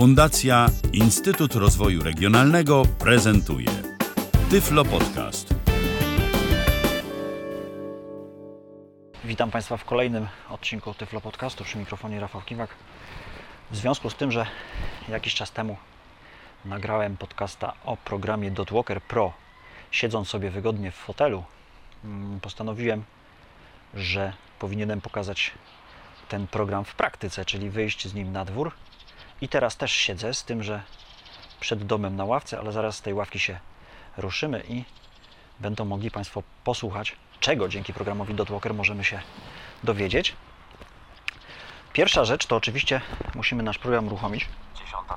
Fundacja Instytut Rozwoju Regionalnego prezentuje Tyflo Podcast. Witam Państwa w kolejnym odcinku Tyflo Podcastu przy mikrofonie Rafał Kiwak. W związku z tym, że jakiś czas temu nagrałem podcasta o programie Dotwalker Pro, siedząc sobie wygodnie w fotelu, mm, postanowiłem, że powinienem pokazać ten program w praktyce, czyli wyjść z nim na dwór. I teraz też siedzę z tym, że przed domem na ławce, ale zaraz z tej ławki się ruszymy i będą mogli Państwo posłuchać, czego dzięki programowi Dotwalker możemy się dowiedzieć. Pierwsza rzecz to oczywiście musimy nasz program uruchomić. Dziesiąta.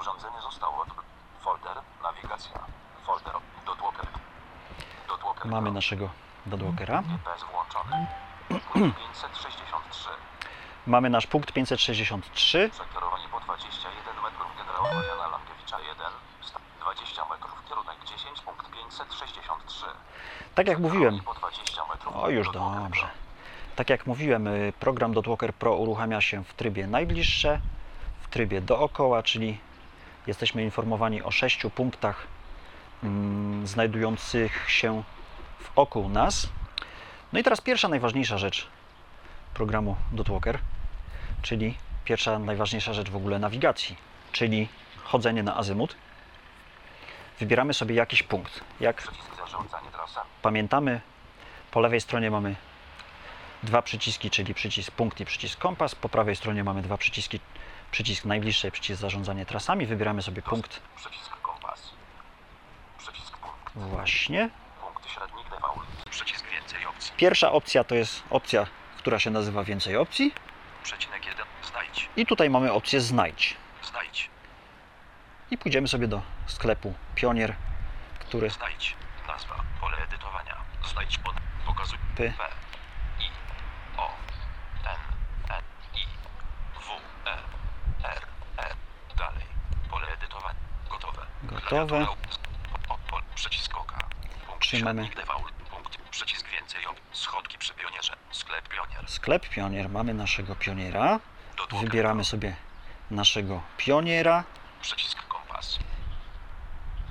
Urządzenie zostało od... Folder, nawigacja. Folder, dotwalker. Dotwalker. Mamy naszego Dotwalkera. GPS włączony. Punkt 563. Mamy nasz punkt 563. Przekierowanie po 21 metrów generała Mariana Lankiewicza 1. sta- 20 metrów kierunek 10. Punkt 563. Tak jak mówiłem, Po 20 metrów. O, już dobrze. Tak jak mówiłem, y, program Dotwalker Pro uruchamia się w trybie najbliższe, w trybie dookoła, czyli jesteśmy informowani o sześciu punktach mm, znajdujących się wokół nas. No i teraz pierwsza najważniejsza rzecz programu Dotwalker, czyli pierwsza najważniejsza rzecz w ogóle nawigacji, czyli chodzenie na azymut. Wybieramy sobie jakiś punkt. Jak pamiętamy, po lewej stronie mamy dwa przyciski, czyli przycisk punkt i przycisk kompas. Po prawej stronie mamy dwa przyciski, przycisk najbliższy i przycisk zarządzanie trasami. Wybieramy sobie punkt Przycisk kompas. Przycisk punkt. właśnie. Punkt średnik default. Przycisk więcej opcji. Pierwsza opcja to jest opcja, która się nazywa więcej opcji. Przecinek 1. Znajdź. I tutaj mamy opcję. Znajdź. I pójdziemy sobie do sklepu Pionier, który Znajdź. Nazwa. Pole edytowania. Znajdź pod. Pokazuj. P. P. I. O. N. N. I. W. E. R. E. Dalej. Pole edytowania. Gotowe. Gotowe. O, pol. Przycisk oka. Punkt Trzymamy. default. Punkt. Przycisk więcej op. Schodki przy pionierze. Sklep pionier. sklep Pionier. Mamy naszego Pioniera. Wybieramy sobie naszego Pioniera.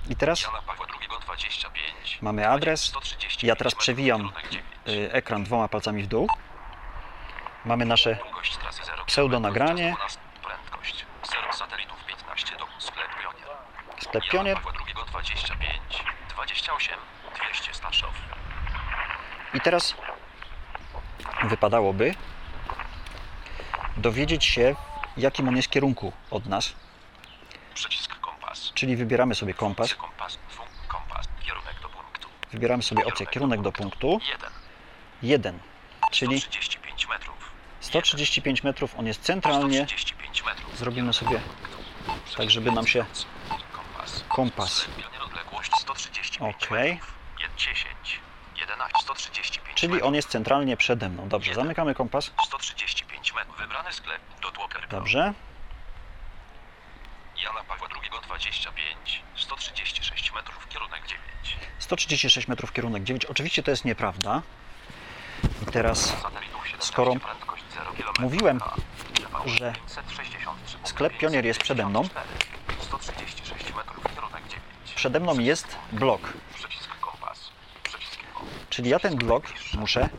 I teraz Jana Pawła II 25. mamy adres. 135 Ja teraz przewijam kierunek 9. y, ekran dwoma palcami w dół. Mamy nasze Długość trasy 0 Pseudonagranie. km, czas 12, Prędkość 0 satelitów 15 do sklep pionier. sklep Jana Pionier. Pawła II 25 28 200 Staszow. I teraz wypadałoby dowiedzieć się, jakim on jest kierunku od nas. Czyli wybieramy sobie kompas, wybieramy sobie opcję kierunek do punktu 1. 1, czyli 135 metrów. 135 metrów. On jest centralnie. 135 metrów. Zrobimy sobie tak, żeby nam się Kompas. kompas. Sklep pionier odległość 135 Okej. metrów. Je- 10. 11. 135 Czyli on jest centralnie przede mną. Dobrze, zamykamy kompas. 135 metrów. Wybrany sklep. Dobrze. Jana Pawła II 25. 136 metrów. Kierunek 9. 136 metrów kierunek 9. Oczywiście to jest nieprawda. I teraz Satelitów 17. Skoro Prędkość 0 km. mówiłem, że 563, sklep Pionier jest przede mną. 136 metrów. Kierunek 9. przede mną jest blok. Czyli ja ten blok muszę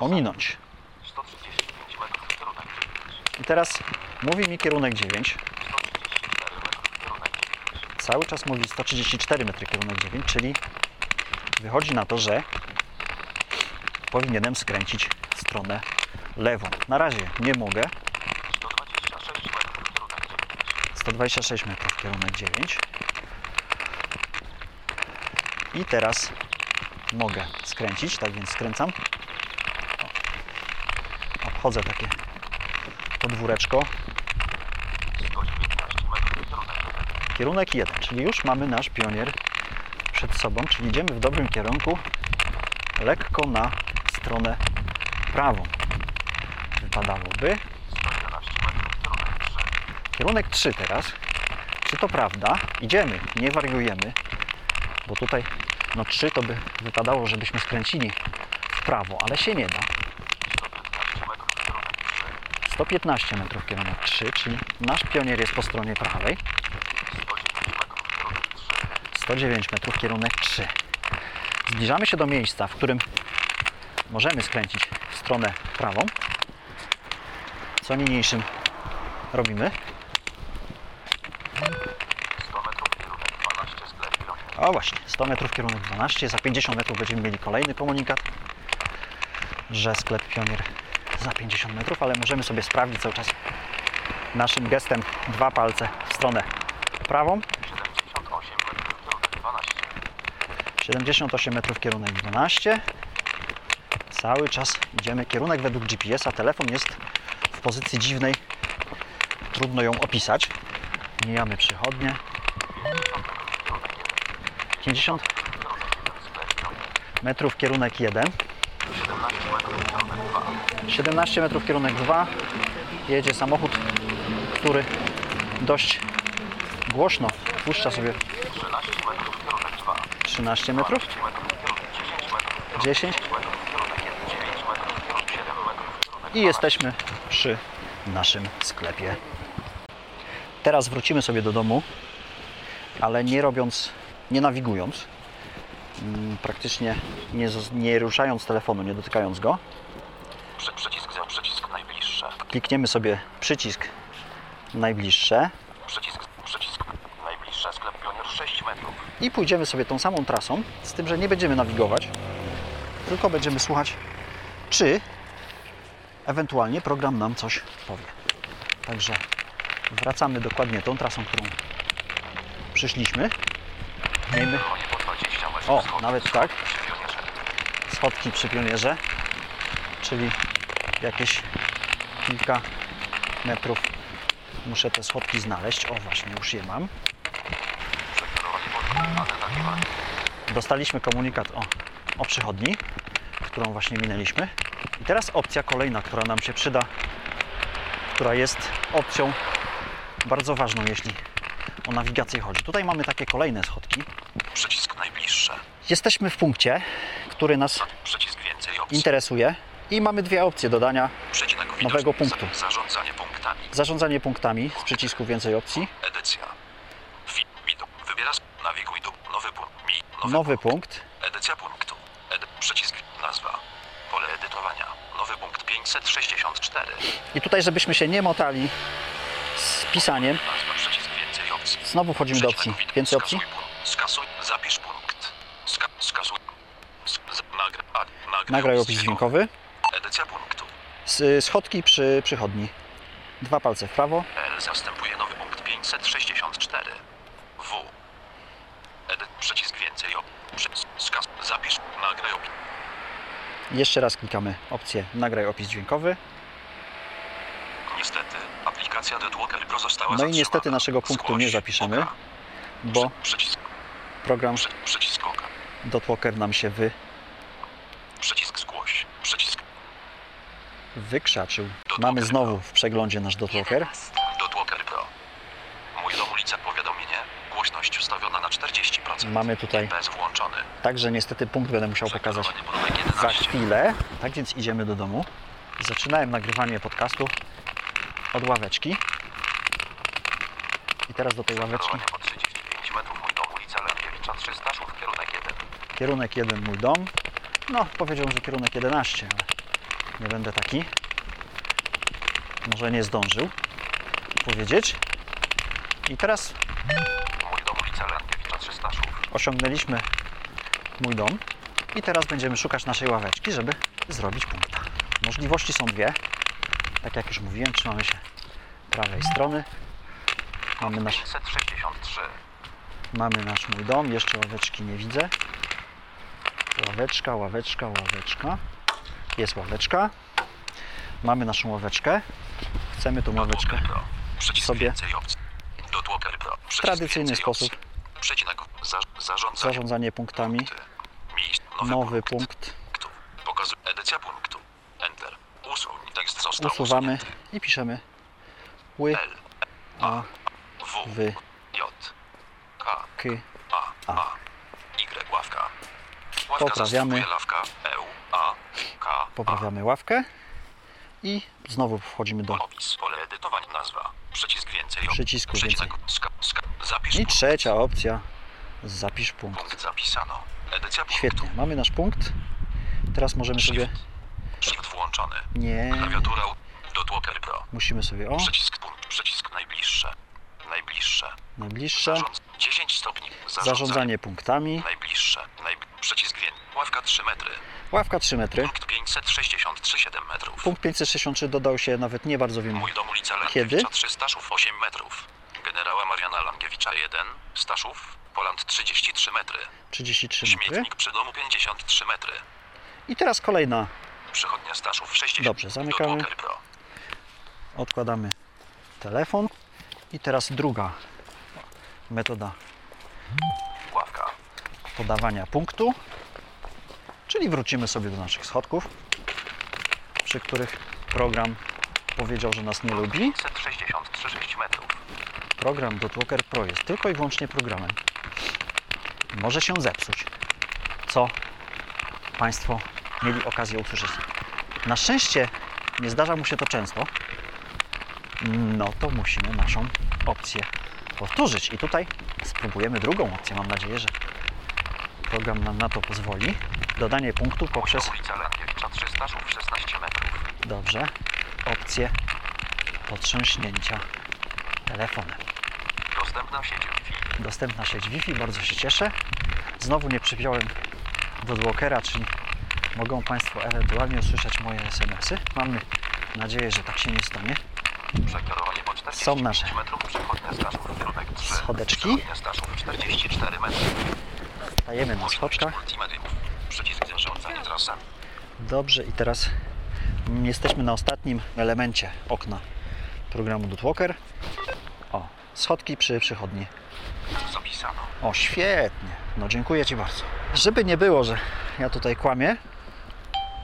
ominąć. 135 metrów. Kierunek 9. I teraz mówi mi kierunek 9. 134 metrów. Kierunek 9. Cały czas mówi 134 metry kierunek 9, czyli wychodzi na to, że powinienem skręcić w stronę lewą. Na razie nie mogę. 126 metrów. Kierunek 9. 126 metrów kierunek 9. I teraz mogę skręcić, tak więc skręcam. Obchodzę takie podwóreczko. 119 metrów. Kierunek 1. Kierunek 1, czyli już mamy nasz pionier przed sobą, czyli idziemy w dobrym kierunku, lekko na stronę prawą. Wypadałoby. 111 metrów. Kierunek 3. Kierunek 3 teraz. Czy to prawda? Idziemy, nie wariujemy, bo tutaj no 3 to by wypadało, żebyśmy skręcili w prawo, ale się nie da. 115 metrów. Kierunek 3. 115 metrów kierunek 3, czyli nasz pionier jest po stronie prawej. 109 metrów kierunek 3. Zbliżamy się do miejsca, w którym możemy skręcić w stronę prawą. Co niniejszym robimy. 100 metrów, kierunek 12, sklep pionier. O właśnie, 100 metrów kierunek 12. Za 50 metrów będziemy mieli kolejny komunikat, że sklep Pionier za 50 metrów, ale możemy sobie sprawdzić cały czas naszym gestem dwa palce w stronę prawą. 78 metrów, kierunek 12. 78 metrów kierunek 12. Cały czas idziemy kierunek według GPS-a. Telefon jest w pozycji dziwnej. Trudno ją opisać. Mijamy przychodnie. 50 metrów kierunek 1. 17 metrów kierunek 2. Jedzie samochód, który dość głośno puszcza sobie 13 metrów, kierunek 2. 13 metrów. 10 metrów, kierunek 10 metrów. 10 metrów, kierunek 1. 9 metrów, kierunek 7 metrów, kierunek i jesteśmy przy naszym sklepie. Teraz wrócimy sobie do domu, ale nie robiąc, nie nawigując, mm, praktycznie nie, nie ruszając telefonu, nie dotykając go. Przycisk przycisk najbliższe. Klikniemy sobie przycisk najbliższe Przycisk, przycisk najbliższe sklep pionier 6 metrów. I pójdziemy sobie tą samą trasą, z tym, że nie będziemy nawigować, tylko będziemy słuchać, czy ewentualnie program nam coś powie. Także wracamy dokładnie tą trasą, którą przyszliśmy. Miejmy Konie po 20 metrów. O, nawet tak. Schodki przy pionierze, czyli jakieś kilka metrów muszę te schodki znaleźć. O, właśnie, już je mam. Dostaliśmy komunikat o, o przychodni, którą właśnie minęliśmy. I teraz opcja kolejna, która nam się przyda, która jest opcją bardzo ważną, jeśli o nawigację chodzi. Tutaj mamy takie kolejne schodki. Przycisk najbliższe. Jesteśmy w punkcie, który nas interesuje i mamy dwie opcje dodania. Nowego punktu. Za- Zarządzanie punktami. Zarządzanie punktami z przycisku więcej opcji. Edycja. Wi, widok. Wybierasz. Nawiguj tu. Nowy punkt. Mi. Nowy, Nowy punkt. punkt. Edycja punktu. Edy, przycisk. Nazwa. Pole edytowania. Nowy punkt 564. I tutaj, żebyśmy się nie motali z pisaniem, znowu wchodzimy do opcji. Więcej opcji. Skasuj. Zapisz punkt. Ska, skasuj. Nagraj, opis dźwiękowy. Edycja punktu. Schodki przy przychodni. Dwa palce w prawo. L zastępuje nowy punkt 564. W. Edyt przycisk więcej op. Przy, skas, zapisz, nagraj opis. Jeszcze raz klikamy opcję Nagraj opis dźwiękowy. Niestety, aplikacja DeadWalker Pro została No i zatrzymana. niestety naszego punktu nie zapiszemy, oka. bo program. Dotwalker nam się wy, Przycisk zgłoś. Przycisk wykrzaczył. Mamy znowu w przeglądzie nasz Dotwalker. DeadWalker Pro. Mój dom ulica powiadomienie. Głośność ustawiona na 40%. Mamy tutaj. Także niestety punkt będę musiał pokazać za 11. chwilę. Tak więc idziemy do domu. Zaczynałem nagrywanie podcastu od ławeczki. I teraz do tej ławeczki Przekierowanie po 35 metrów. Mój dom ulica Lękiewicza 300 szów. Kierunek 1. kierunek 1 mój dom. No, powiedział, że kierunek 11, ale nie będę taki. Może nie zdążył powiedzieć. I teraz osiągnęliśmy mój dom i teraz będziemy szukać naszej ławeczki, żeby zrobić punkta. Możliwości są dwie. Tak jak już mówiłem, trzymamy się prawej strony. Mamy nasz, 563. mamy nasz mój dom, jeszcze ławeczki nie widzę. Ławeczka, ławeczka, ławeczka. Jest ławeczka. Mamy naszą ławeczkę. Chcemy tą ławeczkę sobie w tradycyjny sposób zarządzanie zarządzanie punktami. Nowy, Nowy punkt. punkt edycja punktu. Enter. Usuń. Tekst został usuwamy usunięty. i piszemy ły, L, a, W, wy, J, K, k, A, A. Y, ławka. Ławka Poprawiamy. Lawka, E, A, K, poprawiamy ławkę. I znowu wchodzimy do Opis. Pole edytowania. Nazwa. Przycisk więcej. Przycisku Przycisk. więcej. I trzecia opcja. Zapisz punkt. Zapisano. Edycja punktu. Świetnie, mamy nasz punkt. Teraz możemy sobie... Shift. Shift włączony. Nie, Klawiatura. Dotwalker Pro. musimy sobie... O, Przycisk punkt. Przycisk najbliższe. Najbliższe. najbliższe. Zarządz. 10 stopni. Zarządzanie punktami. Najbliższe. Najb... Przycisk wię. Ławka 3 metry. Ławka 3 metry. Punkt 563 7 metrów. Punkt 563 dodał się nawet nie bardzo wiemy. Mój dom ulica Kiedy? Langiewicza 3 Staszów 8 metrów. Generała Mariana Langiewicza 1. Staszów. Poland 33 metry. 33 metry. Śmietnik przy domu 53 metry. I teraz kolejna. Przychodnia Staszów 60. Dobrze, zamykamy. Odkładamy telefon. I teraz druga metoda Ławka. podawania punktu. Czyli wrócimy sobie do naszych schodków, przy których program powiedział, że nas nie lubi. 563 6 metrów. Program Dotwalker Pro jest tylko i wyłącznie programem. Może się zepsuć, co Państwo mieli okazję usłyszeć. Na szczęście nie zdarza mu się to często. No to musimy naszą opcję powtórzyć. I tutaj spróbujemy drugą opcję. Mam nadzieję, że program nam na to pozwoli. Dodanie punktu poprzez Dom ulica Langiewicza 3 Staszów 16 metrów. Dobrze. Opcję potrząśnięcia telefonem. Dostępna sieć Wi-Fi. Dostępna sieć Wi-Fi, bardzo się cieszę. Znowu nie przypiąłem Dotwalkera, czyli mogą Państwo ewentualnie usłyszeć moje SMS-y. Mamy nadzieję, że tak się nie stanie. Przekierowanie po 45 Są nasze metrów. Przychodnia Staszów kierunek 3. Schodeczki. Przychodnia Staszów 44 metry. Stajemy na schodkach. Dobrze, i teraz jesteśmy na ostatnim elemencie okna programu Dotwalker. O, schodki przy przychodni. Zapisano. O, świetnie. No dziękuję Ci bardzo. Żeby nie było, że ja tutaj kłamię,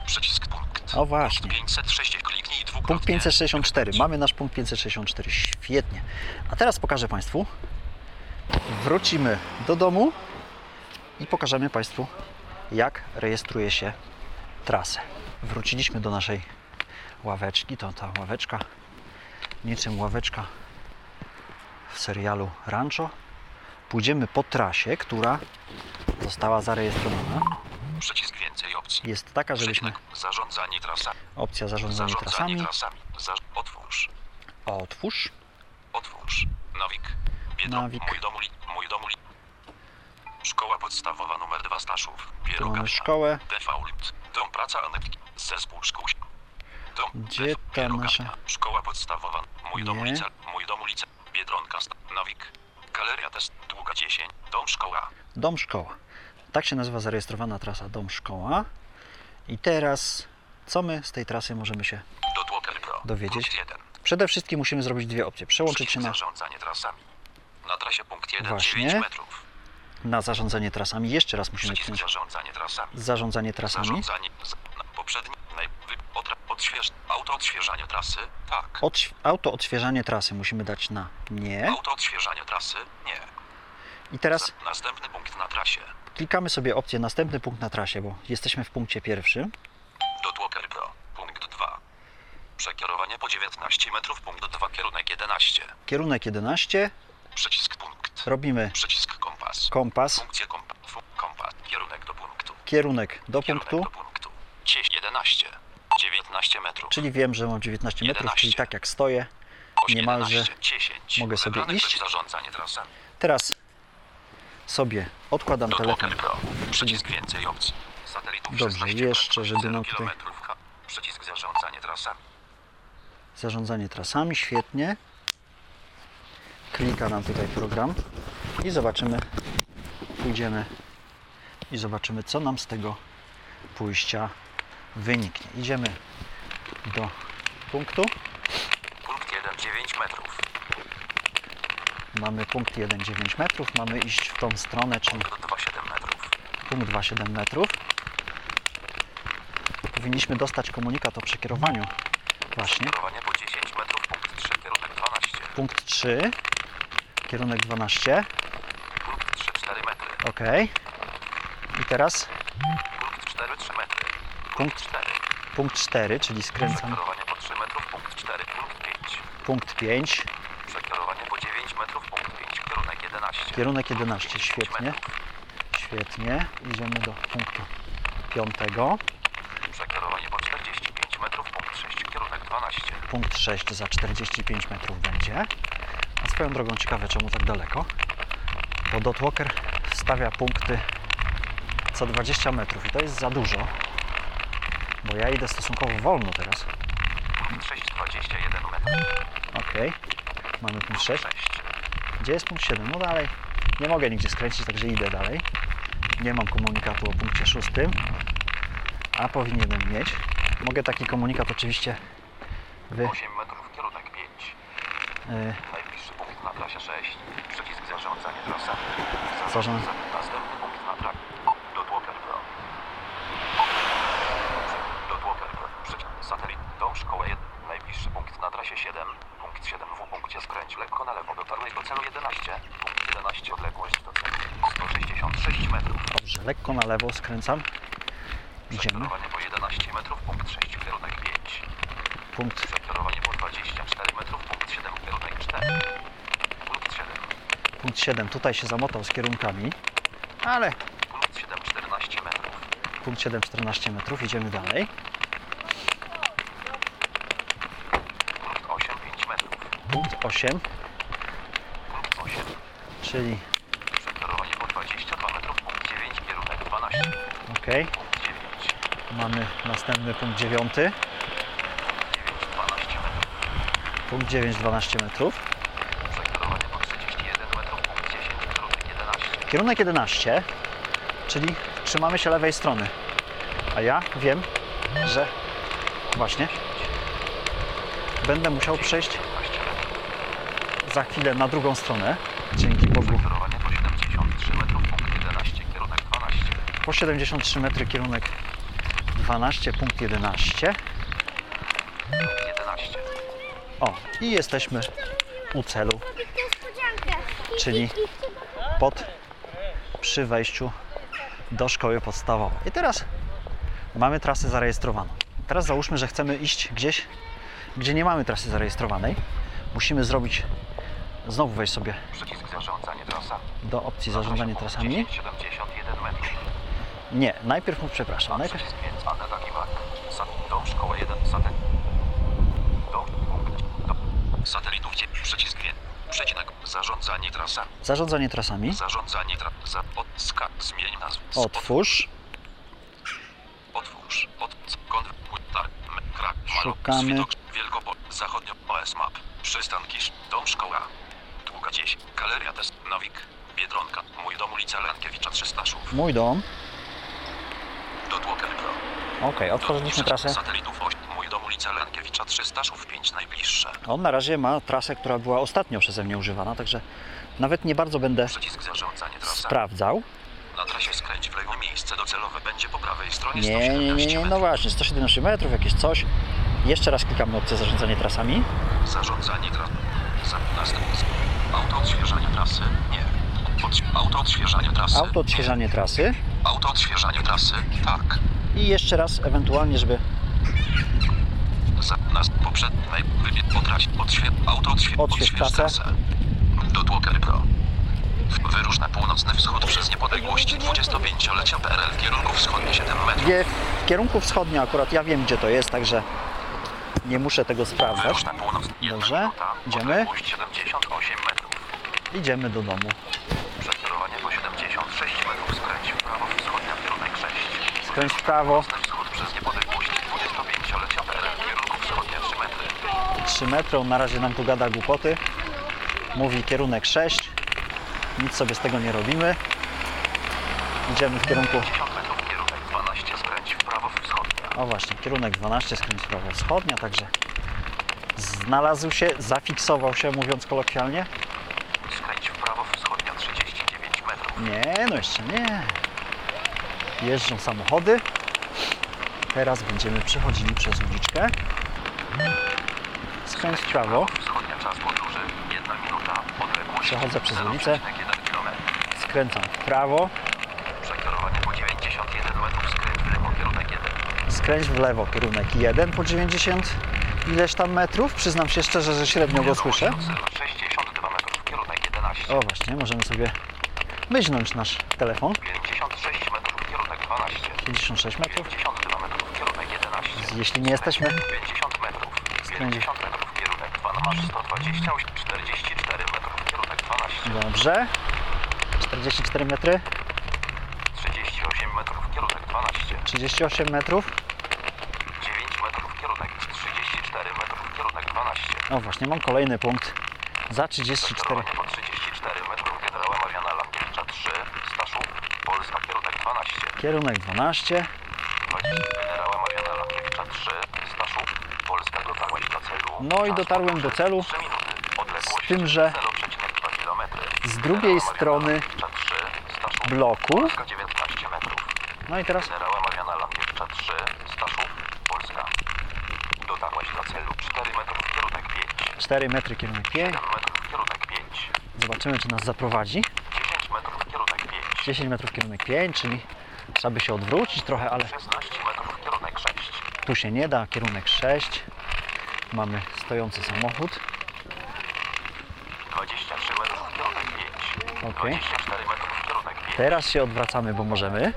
Przycisk punkt. O właśnie. Punkt 506 kliknij dwukrotnie. Punkt 564. Mamy nasz punkt 564. Świetnie. A teraz pokażę Państwu. Wrócimy do domu i pokażemy Państwu, jak rejestruje się trasę. Wróciliśmy do naszej ławeczki. To ta ławeczka, niczym ławeczka w serialu Rancho. Pójdziemy po trasie, która została zarejestrowana. Przycisk więcej opcji. Jest taka, żebyśmy Przycisk zarządzanie trasami. opcja zarządzanie Zarządzanie trasami. trasami. Otwórz. Otwórz. Otwórz. Nawik. Biedro. Nawik. Mój dom uli... Mój dom uli... Szkoła podstawowa numer 2 Staszów. Pierogarnia. szkołę. Default. Dom praca anetki. Zespół szkół. Dom. Gdzie ta nasza- Szkoła podstawowa. Mój dom ulica. Mój dom ulica. Biedronka. Nawik. Galeria test. Długa 10. Dom szkoła. Dom szkoła. Tak się nazywa zarejestrowana trasa Dom szkoła. I teraz co my z tej trasy możemy się. Dowiedzieć. Punkt 1. Przede wszystkim musimy zrobić dwie opcje. Przełączyć się na, zarządzanie trasami. Na trasie punkt 1 Właśnie. 9 metrów. na zarządzanie trasami. Jeszcze raz musimy Przycisk zarządzanie trasami. zarządzanie trasami. Zarządzanie. Poprzedni. Odśwież, auto odświeżanie trasy. Tak. Odś- auto odświeżanie trasy musimy dać na nie. Auto odświeżanie trasy. Nie. I teraz następny punkt na trasie. klikamy sobie opcję następny punkt na trasie, bo jesteśmy w punkcie pierwszym. Dotwalker Pro. Punkt 2. Przekierowanie po 19 metrów. Punkt 2. Kierunek 11. Kierunek 11. Przycisk punkt. Robimy Przycisk kompas. kompas. Funkcję kompa, kompas. Kierunek do punktu. Kierunek do Kierunek punktu. do punktu. Cie- 11. 19 metrów. Czyli wiem, że mam 19 metrów, 11. czyli tak jak stoję. Niemalże 11, 10. mogę sobie iść. Teraz sobie odkładam telefon. Dotwalker Pro. Przycisk więcej opcji. Satelitów Dobrze, 16 jeszcze, żeby 0 nam tutaj-. Przycisk zarządzanie trasami. Zarządzanie trasami, świetnie. Klika nam tutaj program i zobaczymy, pójdziemy i zobaczymy, co nam z tego pójścia wyniknie. Idziemy do punktu. Punkt 1 9 metrów. Mamy punkt 1,9 metrów, mamy iść w tą stronę, czyli punkt 2,7 metrów. Punkt 2,7 metrów. Powinniśmy dostać komunikat o przekierowaniu. Właśnie. Przekierowanie po 10 metrów, punkt 3, kierunek 12. Punkt 3, kierunek 12. Punkt 3, 4 metry. Ok. I teraz? Punkt 4, 3 metry. Punkt 4. Punkt 4, czyli skręcam. Przekierowanie po 3 metrów, punkt 4, punkt 5. Punkt 5. kierunek 11, 10 świetnie, świetnie. Idziemy do punktu 5, Przekierowanie po 45 metrów, punkt 6, kierunek 12. punkt 6 za 45 metrów będzie. A swoją drogą ciekawe czemu tak daleko, bo Dotwalker stawia punkty co 20 metrów i to jest za dużo, bo ja idę stosunkowo wolno teraz. Punkt 6, 21 metrów. Ok, mamy punkt 6. 6. Gdzie jest punkt 7? No dalej. Nie mogę nigdzie skręcić, także idę dalej. Nie mam komunikatu o punkcie 6, a powinienem mieć. Mogę taki komunikat oczywiście wy, 8 metrów, kierunek 5. y, Najbliższy punkt na trasie 6. Przycisk zarządzanie trasa. Zarząd- Następny punkt na trasie. Dotłoker Pro. Dotłoker Pro. Przycisk satelit. Dom szkoła 1. Najbliższy punkt na trasie 7. Punkt 7 w punkcie skręć lekko na lewo. Do celu 11. Punkt 11 odległość do celu. 166 metrów. Dobrze, lekko na lewo skręcam. Idziemy. Po 11 metrów. Punkt 6 kierunek 5. Punkt, Przekierowanie po 24 metrów. Punkt 7 kierunek 4. Punkt 7. punkt 7 tutaj się zamotał z kierunkami, ale Punkt 7 14 metrów. punkt 7 14 metrów. Idziemy dalej. Punkt 8 5 metrów. Punkt 8, Punkt 8. czyli Przekierowanie po 22 metrów. Punkt 9 kierunek 12. ok. 9. Mamy następny punkt 9. 9 12 metrów. Punkt 9 12 metrów. Przekierowanie po 31 metrów. Punkt 10 kierunek 11. Kierunek 11, czyli trzymamy się lewej strony. A ja wiem, że właśnie będę musiał przejść 15 metrów. za chwilę na drugą stronę. Dzięki Bogu. Przekierowanie po 73 metrów. Punkt 11 kierunek 12. Po 73 metry kierunek 12, punkt 11. Punkt 11. O, i jesteśmy u celu, czyli pod przy wejściu do szkoły podstawowej. I teraz mamy trasę zarejestrowaną. Teraz załóżmy, że chcemy iść gdzieś, gdzie nie mamy trasy zarejestrowanej. Musimy zrobić, znowu wejść sobie Przycisk zarządzanie trasa. do opcji zarządzanie trasami. 10, 71 metrów. Nie, najpierw, przepraszam, najpierw Przycisk 5. Anna Takiwak. Sat. Dom szkoła 1. Satelit. Dom. Punkt. Dom. Satelitów 9. Przycisk 2. Przecinek. Zarządzanie trasa. zarządzanie trasami. Zarządzanie. Za. Od. Ska. Zmień nazwę. Otwórz. Otwórz. Od. Tar. Krak. Szukamy. Swidok. Wielkopol. Zachodnio. OS Map. Przystanki. Dom szkoła. Długa 10. Galeria Test. Nowik. Biedronka. Mój dom ulica Lankiewicza 300 Szów. Mój dom. Dotłoker Pro. Ok, otworzyliśmy trasę. Satelitów 8. Mój dom ulica Lankiewicza 300 Szów 5 najbliższe. On na razie ma trasę, która była ostatnio przeze mnie używana, także nawet nie bardzo będę sprawdzał. Na trasie skręć w lewo. Miejsce docelowe będzie po prawej stronie Nie, nie, nie, 117 nie, no właśnie, 117 metrów, jakieś coś. Jeszcze raz klikamy opcję zarządzanie trasami. Zarządzanie następstwo. Auto odświeżania trasy. Nie. Auto odświeżania trasy. Auto odświeżanie trasy Auto odświeżania trasy. Tak. i jeszcze raz ewentualnie, żeby Za nas poprzedniej wybierz po trasie. Odświe auto odświe Odśwież trasę. Dotłoker Pro. Wyrusz na północny wschód przez niepodległość 25-lecia PRL w kierunku wschodnie 7 metrów. wie w kierunku wschodnim akurat ja wiem gdzie to jest, także nie muszę tego sprawdzać. Dobrze. Idziemy. Odległość 78 metrów. Idziemy do domu. Przekierowanie po 76 metrów. Skręć w prawo wschodnia kierunek 6. Skręć w prawo, wschód przez niepodległość 25-lecia PRL w kierunku wschodnie 3 metry. 3 metry, on na razie nam tu gada głupoty. Mówi kierunek 6. Nic sobie z tego nie robimy. Idziemy w kierunku 50 metrów kierunek 12. Skręć w prawo wschodnia. O właśnie, kierunek 12, skręć w prawo wschodnia, także znalazł się, zafiksował się, mówiąc kolokwialnie. Skręć w prawo wschodnia 39 metrów. Nie, no jeszcze nie. Jeżdżą samochody. Teraz będziemy przechodzili przez uliczkę. Skręć w prawo, Wschodnia czas podróży 1 minuta. Odległość Przechodzę przez ulicę. 0,1 kilometr. skręcam w prawo, Przekierowanie po 91 metrów. Skręć w lewo kierunek 1. skręć w lewo, kierunek 1 po 90 ileś tam metrów. Przyznam się szczerze, że średnio go słyszę. 62 metrów, kierunek 11. O właśnie, możemy sobie myźnąć nasz telefon. 56 metrów, kierunek 12. 56 metrów. 52 metrów, kierunek 11. Jeśli nie jesteśmy 50 metrów, 50 metrów, kierunek 2 na masz 128, 44 metrów, kierunek 12. dobrze. 44 metry, 38 metrów, kierunek 12. 38 metrów. 9 metrów, kierunek 34 metrów, kierunek 12. O właśnie, mam kolejny punkt. Za 34. Kierowanie po 34 metrów, generała Mariana Lamkiewicza 3, Staszów, Polska, kierunek 12. Kierunek 12. 20 generała Mariana Lamkiewicza 3, Staszów, Polska, dotarłaś do celu. No i dotarłem do celu. 3 minuty. Odległość Z tym, że 0,2 kilometry. z drugiej strony Mariana Lamkiewicza 3, Staszów, bloku. Polska 19 metrów. No i teraz Generała Mariana Lamkiewicza 3, Staszów, Polska. Dotarłaś do celu 4 metrów, kierunek 5. 4 metry, kierunek 5. 7 metrów, kierunek 5. Zobaczymy, czy nas zaprowadzi. 10 metrów, kierunek 5. 10 metrów, kierunek 5, czyli trzeba by się odwrócić trochę, ale 16 metrów, kierunek 6. tu się nie da. Kierunek 6. Mamy stojący samochód. 23 metrów, kierunek 5. Okej. 24 metrów, kierunek 5. Teraz się odwracamy, bo możemy.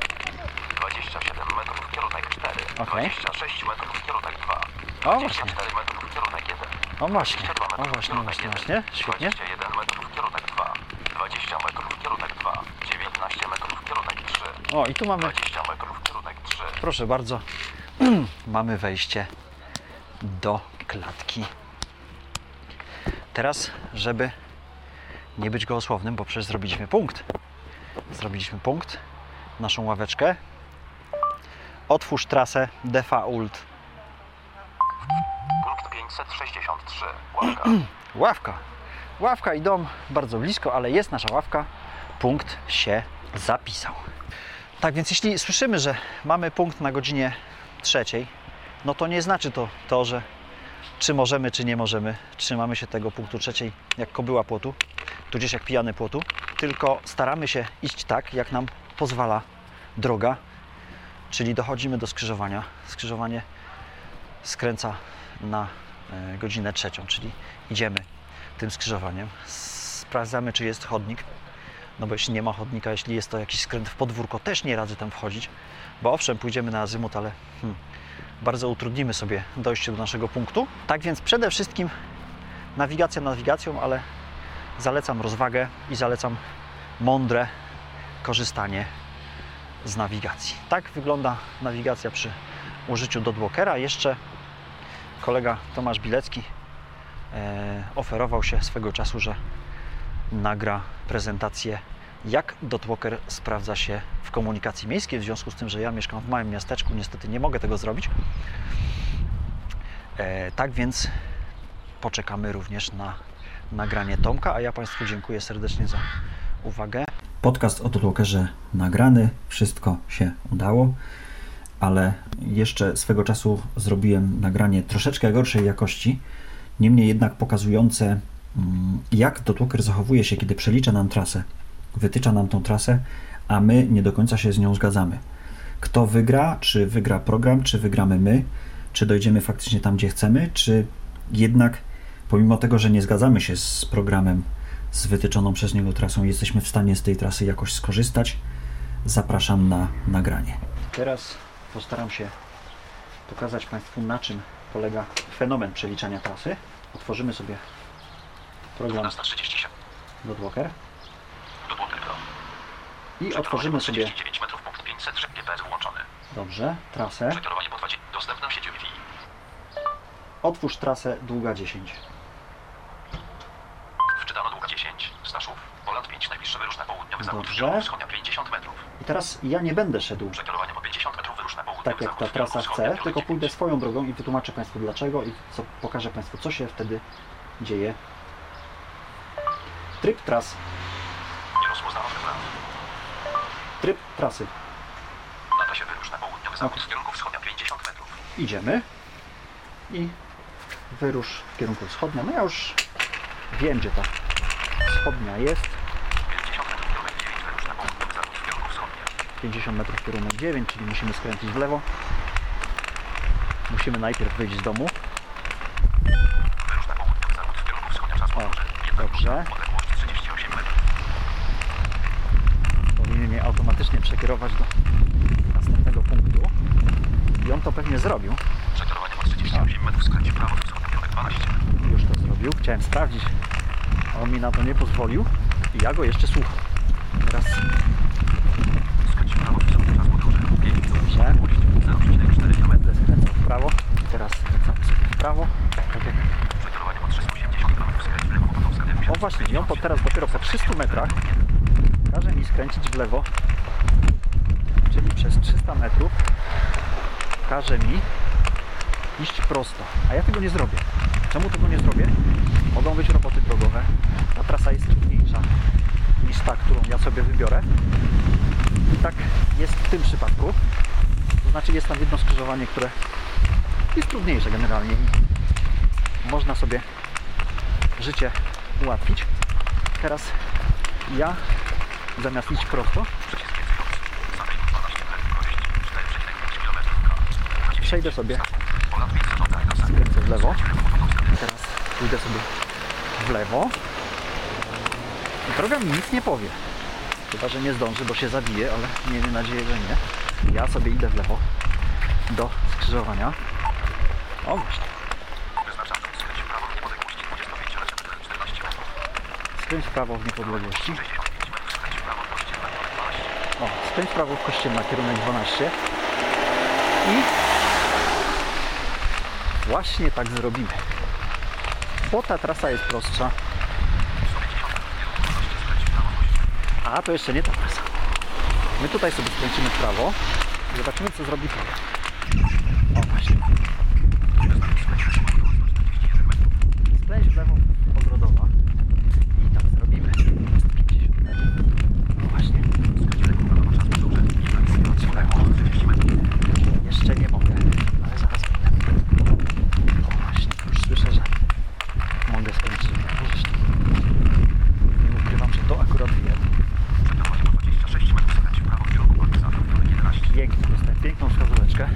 27 metrów, kierunek 4. Okej. 26 metrów, kierunek 2. O właśnie, 24 metrów, kierunek 1. o właśnie, 22 o właśnie, właśnie, 1. właśnie. Świetnie. 21 metrów, kierunek 2. 20 metrów, kierunek 2. 19 metrów, kierunek 3. O i tu mamy, 20 metrów, kierunek 3. proszę bardzo, mamy wejście do klatki. Teraz, żeby nie być gołosłownym, bo przecież zrobiliśmy punkt. Zrobiliśmy punkt, naszą ławeczkę. Otwórz trasę DV Ult. Punkt 563. Ławka. Ławka. Ławka i dom bardzo blisko, ale jest nasza ławka. Punkt się zapisał. Tak więc jeśli słyszymy, że mamy punkt na godzinie trzeciej, no to nie znaczy to, to że czy możemy, czy nie możemy. Trzymamy się tego punktu trzeciej jak kobyła płotu, tudzież jak pijany płotu, tylko staramy się iść tak, jak nam pozwala droga, czyli dochodzimy do skrzyżowania. Skrzyżowanie skręca na e, godzinę trzecią, czyli idziemy tym skrzyżowaniem, sprawdzamy, czy jest chodnik, no bo jeśli nie ma chodnika, jeśli jest to jakiś skręt w podwórko, też nie radzę tam wchodzić, bo owszem, pójdziemy na azymut, ale hmm, bardzo utrudnimy sobie dojście do naszego punktu. Tak więc przede wszystkim nawigacja nawigacją, ale zalecam rozwagę i zalecam mądre korzystanie z nawigacji. Tak wygląda nawigacja przy użyciu dotwalkera. Jeszcze kolega Tomasz Bilecki e, oferował się swego czasu, że nagra prezentację, jak dotwalker sprawdza się w komunikacji miejskiej. W związku z tym, że ja mieszkam w małym miasteczku, niestety nie mogę tego zrobić. E, tak więc poczekamy również na nagranie Tomka, a ja Państwu dziękuję serdecznie za uwagę. Podcast o dotwalkerze nagrany, wszystko się udało ale jeszcze swego czasu zrobiłem nagranie troszeczkę gorszej jakości, niemniej jednak pokazujące, jak dotwalker zachowuje się, kiedy przelicza nam trasę, wytycza nam tą trasę, a my nie do końca się z nią zgadzamy. Kto wygra, czy wygra program, czy wygramy my, czy dojdziemy faktycznie tam, gdzie chcemy, czy jednak pomimo tego, że nie zgadzamy się z programem, z wytyczoną przez niego trasą, jesteśmy w stanie z tej trasy jakoś skorzystać, zapraszam na nagranie. Teraz postaram się pokazać Państwu, na czym polega fenomen przeliczania trasy. Otworzymy sobie program 12.37. Dotwalker Do Dłoterka. i otworzymy sobie 39 metrów, punkt 500, GPS włączony. dobrze trasę. Przekierowanie po 20. Dostępna sieć Wi-Fi. Otwórz trasę długa 10. Wczytano dług 10. Staszów. Poland 5. Najbliższy wyrusz na południowy zachód. Dobrze. Wschodnia 50 metrów. I teraz ja nie będę szedł Przekierowanie po 50 metrów wyrusz na południowy tak jak ta trasa chce, tylko pójdę 9. swoją drogą i wytłumaczę Państwu dlaczego i co, pokażę Państwu, co się wtedy dzieje. Tryb tras. Tryb trasy. Lata się wyrusz na południowy zachód w kierunku wschodnia 50 metrów. Idziemy. I wyrusz w kierunku wschodnia. No ja już wiem, gdzie ta wschodnia jest. 50 metrów kierunek 9, wyrusz na południowy zachód w kierunku wschodnia. 50 metrów kierunek 9, czyli musimy skręcić w lewo. Musimy najpierw wyjść z domu. Wyrusz na południowy zachód w kierunku wschodnia, czas. Dobrze. Automatycznie przekierować do następnego punktu. I on to pewnie zrobił. Przekierowanie ma 38 metrów. Skręć w prawo. Kierunek 12. Już to zrobił. Chciałem sprawdzić. a On mi na to nie pozwolił. I ja go jeszcze słucham. Teraz Skręć w prawo. Wschodem czas podróży. 5 minut. Dobrze. Odległość 0,4 km. będę skręcał w prawo. I teraz skręcamy sobie w prawo. Tak jak Przekierowanie ma 380 km. Skręć w lewo. Potem wschodem O właśnie, i on po, teraz dopiero po 300 metrach każe mi skręcić w lewo, czyli przez 300 metrów każe mi iść prosto, a ja tego nie zrobię. Czemu tego nie zrobię? Mogą być roboty drogowe, ta trasa jest trudniejsza niż ta, którą ja sobie wybiorę. I tak jest w tym przypadku. To znaczy jest tam jedno skrzyżowanie, które jest trudniejsze generalnie i można sobie życie ułatwić. Teraz ja zamiast iść prosto, przejdę sobie, skręcę w lewo. Teraz pójdę sobie w lewo. I program mi nic nie powie. Chyba, że nie zdąży, bo się zabije, ale miejmy nadzieję, że nie. Ja sobie idę w lewo do skrzyżowania. O właśnie. Skręć w prawo w niepodległości 25 metrów. 14 metrów. Skręć w prawo w niepodległości. 65 metrów. Skręć w prawo w kościelna 12. O, skręć w prawo w kościelna, kierunek 12. I właśnie tak zrobimy. Bo ta trasa jest prostsza. A to jeszcze nie ta trasa. My tutaj sobie skręcimy w prawo zobaczymy co zrobi prawo. O właśnie. Skręć w lewo ogrodowa. I tak zrobimy. 50 metrów. No właśnie. Skręć w lewo. Jeszcze nie mogę, ale zaraz będę. O właśnie, już słyszę, że mogę skręcić. Możesz Nie ukrywam, że to akurat wiem. Przekierowanie ma 26 metrów. Skręć w prawo w kierunku partyzantów. Kierunek 11. Pięknie, dostałem piękną wskazóweczkę.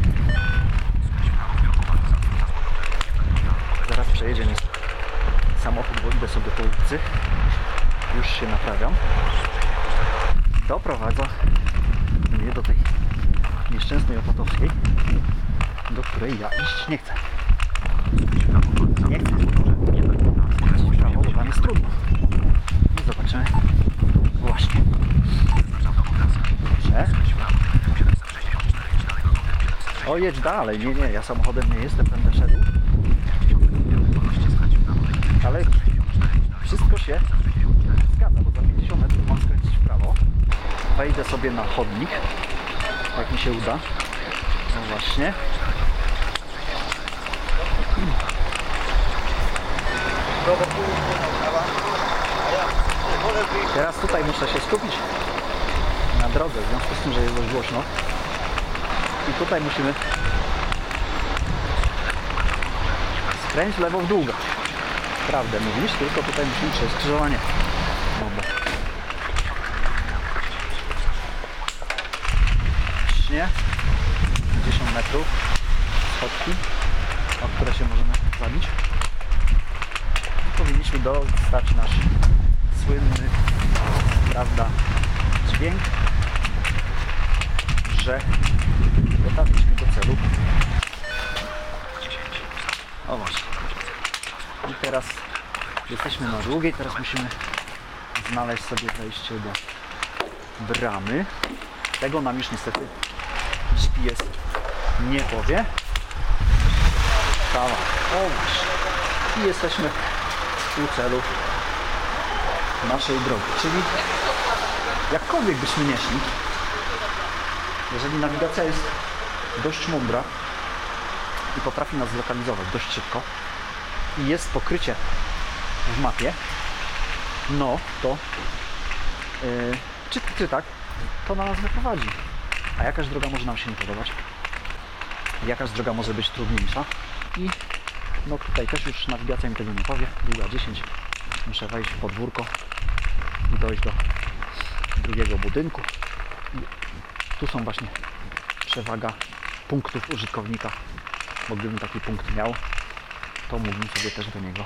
Skręć w prawo w kierunku partyzantów. Czas podróży. Zaraz przejedzie mnie samochód, bo idę sobie po ulicy. Już się naprawiam. Doprowadza mnie do tej nieszczęsnej Opatowskiej, do której ja iść nie chcę. Nie chcę. Prawo, bo tam jest trudno. I zobaczymy. Właśnie. Dobrze. O, jedź dalej. Nie, nie, ja samochodem nie jestem, będę szedł. Wszystko się zgadza, bo za 50 metrów mam skręcić w prawo. Wejdę sobie na chodnik, jak mi się uda. No właśnie. Teraz tutaj muszę się skupić na drodze, w związku z tym, że jest dość głośno. I tutaj musimy skręć w lewo w długo. Prawdę mówisz, tylko tutaj musimy przejść skrzyżowanie. Dobra. Śnie. 50 metrów. Schodki, o które się możemy zabić. I powinniśmy dostać nasz słynny, prawda, dźwięk, że dotarliśmy do celu. O właśnie. I teraz jesteśmy na długiej, teraz musimy znaleźć sobie wejście do bramy. Tego nam już niestety GPS nie powie. Cała. O. I jesteśmy u celu naszej drogi. Czyli jakkolwiek byśmy nie szli, jeżeli nawigacja jest dość mądra i potrafi nas zlokalizować dość szybko i jest pokrycie w mapie, no to yy, czy, czy tak, to na nas wyprowadzi. A jakaś droga może nam się nie podobać, jakaś droga może być trudniejsza i no tutaj też już nawigacja mi tego nie powie. Długa 10, muszę wejść w podwórko i dojść do drugiego budynku. I tu są właśnie przewaga punktów użytkownika, bo gdybym taki punkt miał, to mógłbym sobie też do niego